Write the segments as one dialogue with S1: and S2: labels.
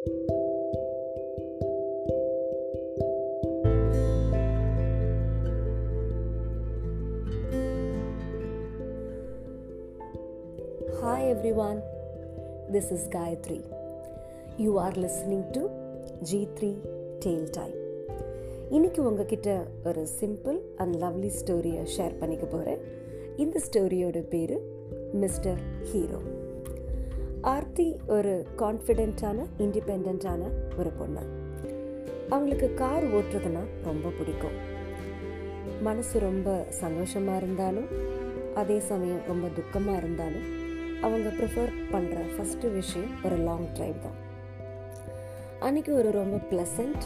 S1: Hi everyone, this is Gayatri. You are listening to G3 Tale Time. இன்னைக்கு உங்ககிட்ட ஒரு simple and lovely ஸ்டோரியை share பண்ணிக்க போகிறேன் இந்த ஸ்டோரியோட பேர் மிஸ்டர் ஹீரோ ஆர்த்தி ஒரு கான்ஃபிடென்ட்டான இண்டிபெண்ட்டான ஒரு பொண்ணு. அவங்களுக்கு கார் ஓட்டுறதுனா ரொம்ப பிடிக்கும். மனசு ரொம்ப சந்தோஷமாக இருந்தாலும் அதே சமயம் ரொம்ப துக்கமாக இருந்தாலும் அவங்க ப்ரிஃபர் பண்ணுற ஃபஸ்ட்டு விஷயம் ஒரு லாங் ட்ரைவ் தான். அன்றைக்கி ஒரு ரொம்ப pleasant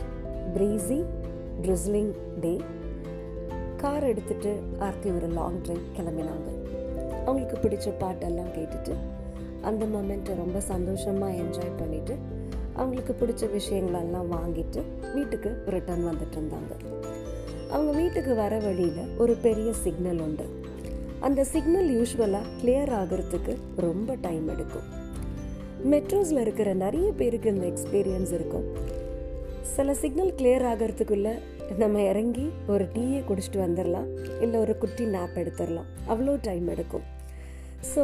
S1: breezy drizzling day car எடுத்துகிட்டு ஆர்த்தி ஒரு லாங் ட்ரைவ் கிளம்பினாங்க. அவங்களுக்கு பிடிச்ச பாட்டெல்லாம் கேட்டுட்டு அந்த மொமெண்ட்டை ரொம்ப சந்தோஷமாக என்ஜாய் பண்ணிவிட்டு அவங்களுக்கு பிடிச்ச விஷயங்களெல்லாம் வாங்கிட்டு வீட்டுக்கு ரிட்டர்ன் வந்துட்டு இருந்தாங்க. அவங்க வீட்டுக்கு வர வழியில் ஒரு பெரிய சிக்னல் உண்டு. அந்த சிக்னல் யூஸ்வலாக கிளியர் ஆகிறதுக்கு ரொம்ப டைம் எடுக்கும். மெட்ரோஸில் இருக்கிற நிறைய பேருக்கு இந்த எக்ஸ்பீரியன்ஸ் இருக்கும். சில சிக்னல் கிளியர் ஆகிறதுக்குள்ளே நம்ம இறங்கி ஒரு டீயை குடிச்சிட்டு வந்துடலாம் இல்லை ஒரு குட்டி நாப் எடுத்துடலாம் அவ்வளோ டைம் எடுக்கும். ஸோ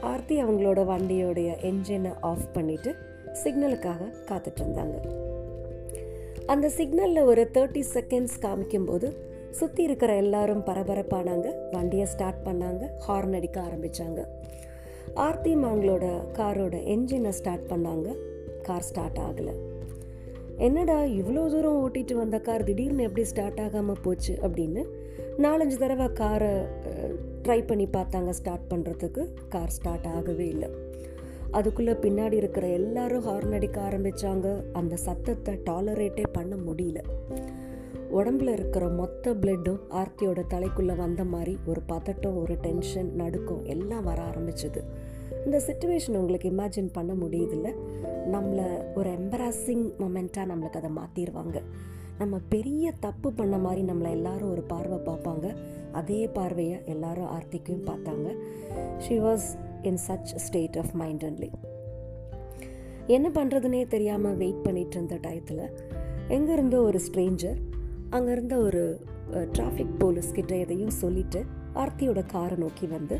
S1: ஆர்த்தி அவங்களோட வண்டியோடைய என்ஜினை ஆஃப் பண்ணிவிட்டு சிக்னலுக்காக காத்துட்டு இருந்தாங்க. அந்த சிக்னலில் ஒரு தேர்ட்டி செகண்ட்ஸ் காமிக்கும்போது சுற்றி இருக்கிற எல்லாரும் பரபரப்பானாங்க. வண்டியை ஸ்டார்ட் பண்ணாங்க. ஹார்ன் அடிக்க ஆரம்பித்தாங்க ஆர்த்தி அவங்களோட காரோட என்ஜினை ஸ்டார்ட் பண்ணாங்க. கார் ஸ்டார்ட் ஆகலை. என்னடா இவ்வளோ தூரம் ஓட்டிட்டு வந்த கார் திடீர்னு எப்படி ஸ்டார்ட் ஆகாமல் போச்சு? அப்படின்னு நாலஞ்சு தடவை காரை ட்ரை பண்ணி பார்த்தாங்க. ஸ்டார்ட் பண்ணுறதுக்கு கார் ஸ்டார்ட் ஆகவே இல்லை. அதுக்குள்ளே பின்னாடி இருக்கிற எல்லாரும் ஹார்ன் அடிக்க ஆரம்பித்தாங்க அந்த சத்தத்தை டாலரேட்டே பண்ண முடியல. உடம்புல இருக்கிற மொத்த பிளட்டும் ஆர்த்தியோட தலைக்குள்ளே வந்த மாதிரி ஒரு பதட்டம் ஒரு டென்ஷன் நடுக்கம் எல்லாம் வர ஆரம்பிச்சது. இந்த சுச்சுவேஷன் உங்களுக்கு இமேஜின் பண்ண முடியுதில்ல? நம்மளை ஒரு எம்பராசிங் மொமெண்ட்டாக நம்மளுக்கு அதை மாற்றிடுவாங்க நம்ம பெரிய தப்பு பண்ண மாதிரி நம்மளை எல்லாரும் ஒரு பார்வை பார்ப்பாங்க. அதே பார்வையை எல்லாரும் ஆர்த்திக்கும் பார்த்தாங்க. She was in such state of mind அண்ட்லி என்ன பண்ணுறதுனே தெரியாமல் வெயிட் பண்ணிகிட்டு இருந்த டயத்தில் எங்கேருந்தோ ஒரு ஸ்ட்ரேஞ்சர் அங்கே இருந்த ஒரு டிராஃபிக் போலீஸ்கிட்ட எதையும் சொல்லிவிட்டு ஆர்த்தியோட காரை நோக்கி வந்து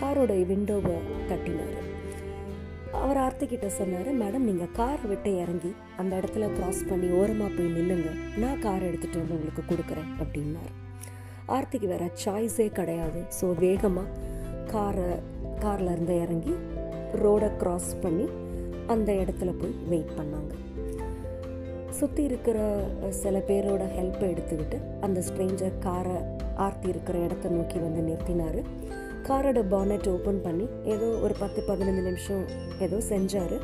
S1: காரோட விண்டோவை தட்டினார். அவர் ஆர்த்தி கிட்ட சொன்னார் மேடம் நீங்கள் கார் விட்டு இறங்கி அந்த இடத்துல க்ராஸ் பண்ணி ஓரமாக போய் நில்லுங்க. நான் கார் எடுத்துகிட்டு வந்து உங்களுக்கு கொடுக்குறேன் அப்படின்னாரு. ஆர்த்திக்கு வேற சாய்ஸே கிடையாது. ஸோ வேகமாக காரை காரில் இருந்து இறங்கி ரோடை க்ராஸ் பண்ணி அந்த இடத்துல போய் வெயிட் பண்ணாங்க. சுற்றி இருக்கிற சில பேரோட ஹெல்ப்பை எடுத்துக்கிட்டு அந்த ஸ்ட்ரேஞ்சர் காரை ஆர்த்தி இருக்கிற இடத்த நோக்கி வந்து நிறுத்தினார். காரோட பானட் ஓப்பன் பண்ணி ஏதோ ஒரு பத்து பதினஞ்சு நிமிஷம் ஏதோ செஞ்சார்.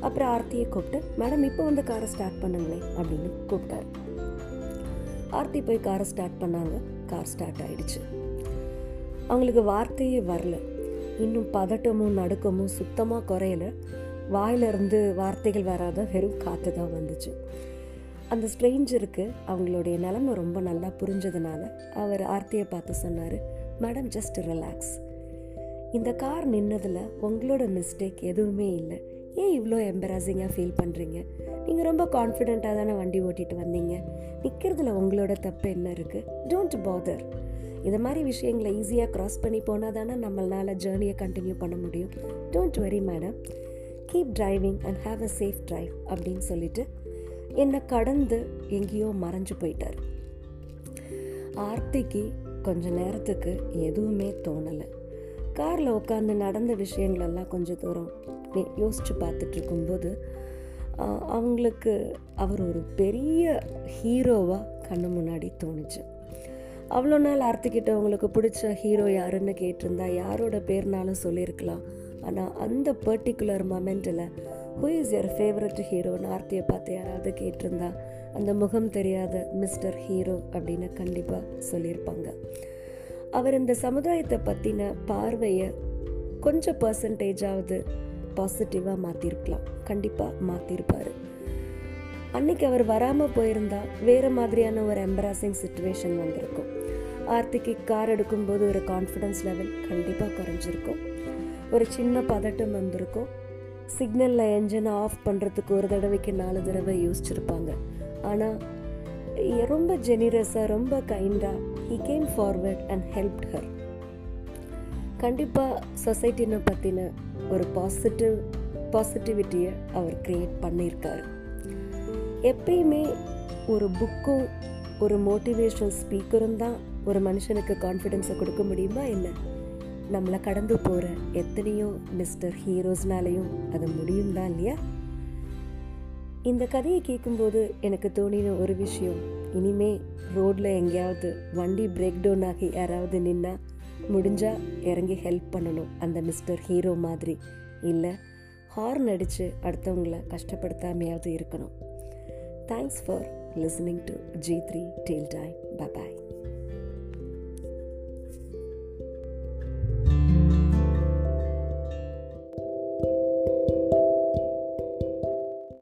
S1: அப்புறம் ஆர்த்தியை கூப்பிட்டு மேடம் இப்போ வந்து காரை ஸ்டார்ட் பண்ணுங்களேன் அப்படின்னு கூப்பிட்டாரு. ஆர்த்தி போய் காரை ஸ்டார்ட் பண்ணாங்க. கார் ஸ்டார்ட் ஆயிடுச்சு. அவங்களுக்கு வார்த்தையே வரல. இன்னும் பதட்டமும் நடுக்கமும் சுத்தமாக குறையல. வாயிலிருந்து வார்த்தைகள் வராத வெறும் காற்று தான் வந்துச்சு. அந்த ஸ்ட்ரேஞ்சருக்கு அவங்களுடைய நிலமை ரொம்ப நல்லா புரிஞ்சதுனால அவர் ஆர்த்தியை பார்த்து சொன்னார் மேடம் ஜஸ்ட் ரிலாக்ஸ் இந்த கார் நின்னதில் உங்களோட மிஸ்டேக் எதுவுமே இல்லை. ஏன் இவ்வளோ எம்பராசிங்காக ஃபீல் பண்ணுறீங்க நீங்கள் ரொம்ப கான்ஃபிடெண்ட்டாக தானே வண்டி ஓட்டிகிட்டு வந்தீங்க. நிற்கிறதுல உங்களோட தப்பு என்ன இருக்குது டோன்ட் பாதர் இது மாதிரி விஷயங்களை ஈஸியாக க்ராஸ் பண்ணி போனால் தானே நம்மளால் ஜேர்னியை கண்டினியூ பண்ண முடியும். Don't worry madam keep driving and have a safe drive அப்படின்னு சொல்லிட்டு என்னை கடந்து எங்கேயோ மறைஞ்சு போயிட்டார். ஆர்த்திக்கு கொஞ்ச நேரத்துக்கு எதுவுமே தோணலை. காரில் உட்காந்து நடந்த விஷயங்களெல்லாம் கொஞ்சம் தூரம் யோசித்து பார்த்துட்டு இருக்கும்போது அவங்களுக்கு அவர் ஒரு பெரிய ஹீரோவாக கண்ணு முன்னாடி தோணுச்சு. அவ்வளோ நாள் ஆர்த்திக்கிட்ட அவங்களுக்கு பிடிச்ச ஹீரோ யாருன்னு கேட்டிருந்தா யாரோட பேர்னாலும் சொல்லியிருக்கலாம். ஆனால் அந்த பர்டிகுலர் மொமெண்ட்டில் ஹூ இஸ் யர் ஃபேவரட் ஹீரோன்னு ஆர்த்தியை பார்த்து யாராவது கேட்டிருந்தா அந்த முகம் தெரியாத மிஸ்டர் ஹீரோ அப்படின்னு கண்டிப்பாக சொல்லியிருப்பாங்க. அவர் இந்த சமுதாயத்தை பற்றின பார்வையை கொஞ்சம் பர்சன்டேஜாவது பாசிட்டிவாக மாற்றிருக்கலாம் கண்டிப்பாக மாற்றிருப்பார் அன்னைக்கு அவர் வராமல் போயிருந்தா வேறு மாதிரியான ஒரு எம்பராசிங் சுச்சுவேஷன் வந்திருக்கும். ஆர்த்திக்கு கார் எடுக்கும்போது ஒரு கான்ஃபிடன்ஸ் லெவல் கண்டிப்பாக குறைஞ்சிருக்கும். ஒரு சின்ன பதட்டம் வந்திருக்கும். சிக்னலில் என்ஜினை ஆஃப் பண்ணுறதுக்கு ஒரு தடவைக்கு நாலு தடவை யோசிச்சிருப்பாங்க. ஆனால் ரொம்ப ஜெனிரஸாக ரொம்ப கைண்டாக he came forward and help her கண்டிப்பாக சொசைட்டினை பற்றின ஒரு பாசிட்டிவ் பாசிட்டிவிட்டியை அவர் க்ரியேட் பண்ணியிருக்காரு எப்பயுமே ஒரு புக்கும் ஒரு மோட்டிவேஷனல் ஸ்பீக்கரும் தான் ஒரு மனுஷனுக்கு கான்ஃபிடென்ஸை கொடுக்க முடியுமா? என்ன? நம்மளை கடந்து போகிற எத்தனையோ மிஸ்டர் ஹீரோஸ்னாலையும் அது முடியும் தான் இல்லையா? இந்த கதையை கேட்கும்போது எனக்கு தோணின ஒரு விஷயம். இனிமே ரோட்டில் எங்கேயாவது வண்டி பிரேக் டவுன் ஆகி யாராவது நின்னா முடிஞ்சா இறங்கி ஹெல்ப் பண்ணணும் அந்த மிஸ்டர் ஹீரோ மாதிரி. இல்லை ஹார்ன் அடித்து அடுத்தவங்கள கஷ்டப்படுத்தாமையாவது இருக்கணும். Thanks for listening to G three tale time bye